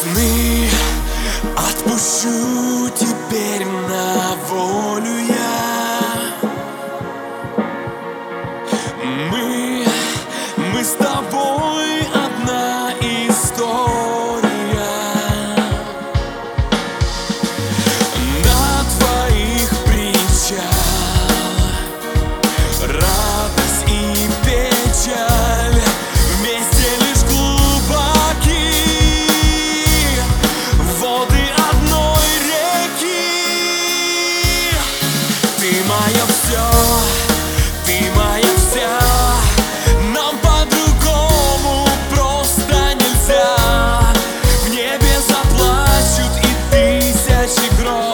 Сны отпущу теперь нас. ci gro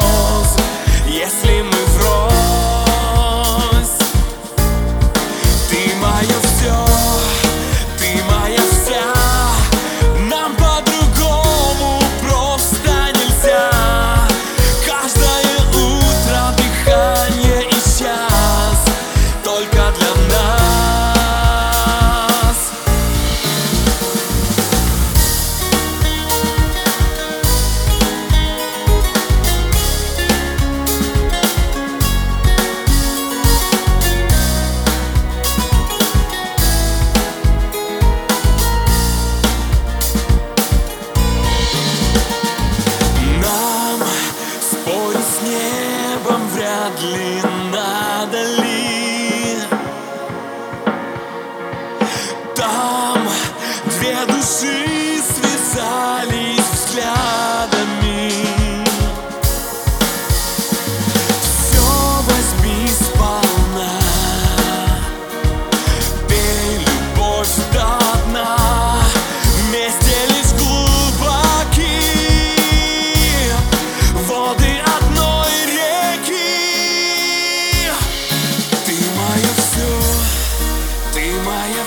lately.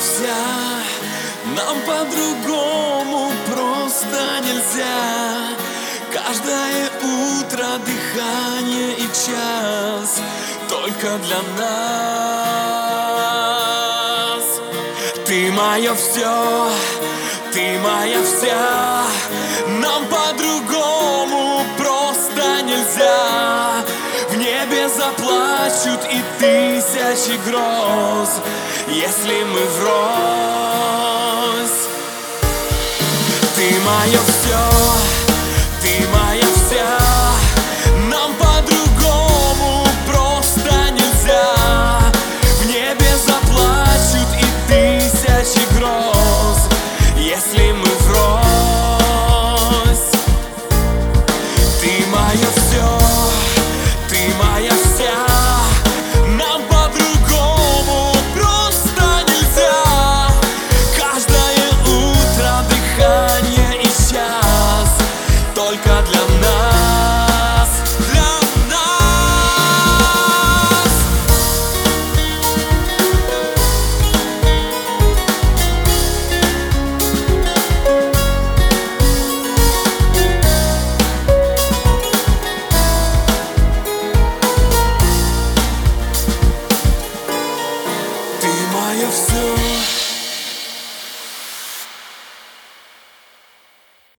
нельзя. Нам по-другому просто нельзя. Каждое утро дыхание и час Только для нас. Ты мое все, ты моя вся Нам по-другому небе заплачут и тысячи гроз, если мы врозь. Ты мое все. Eu sou.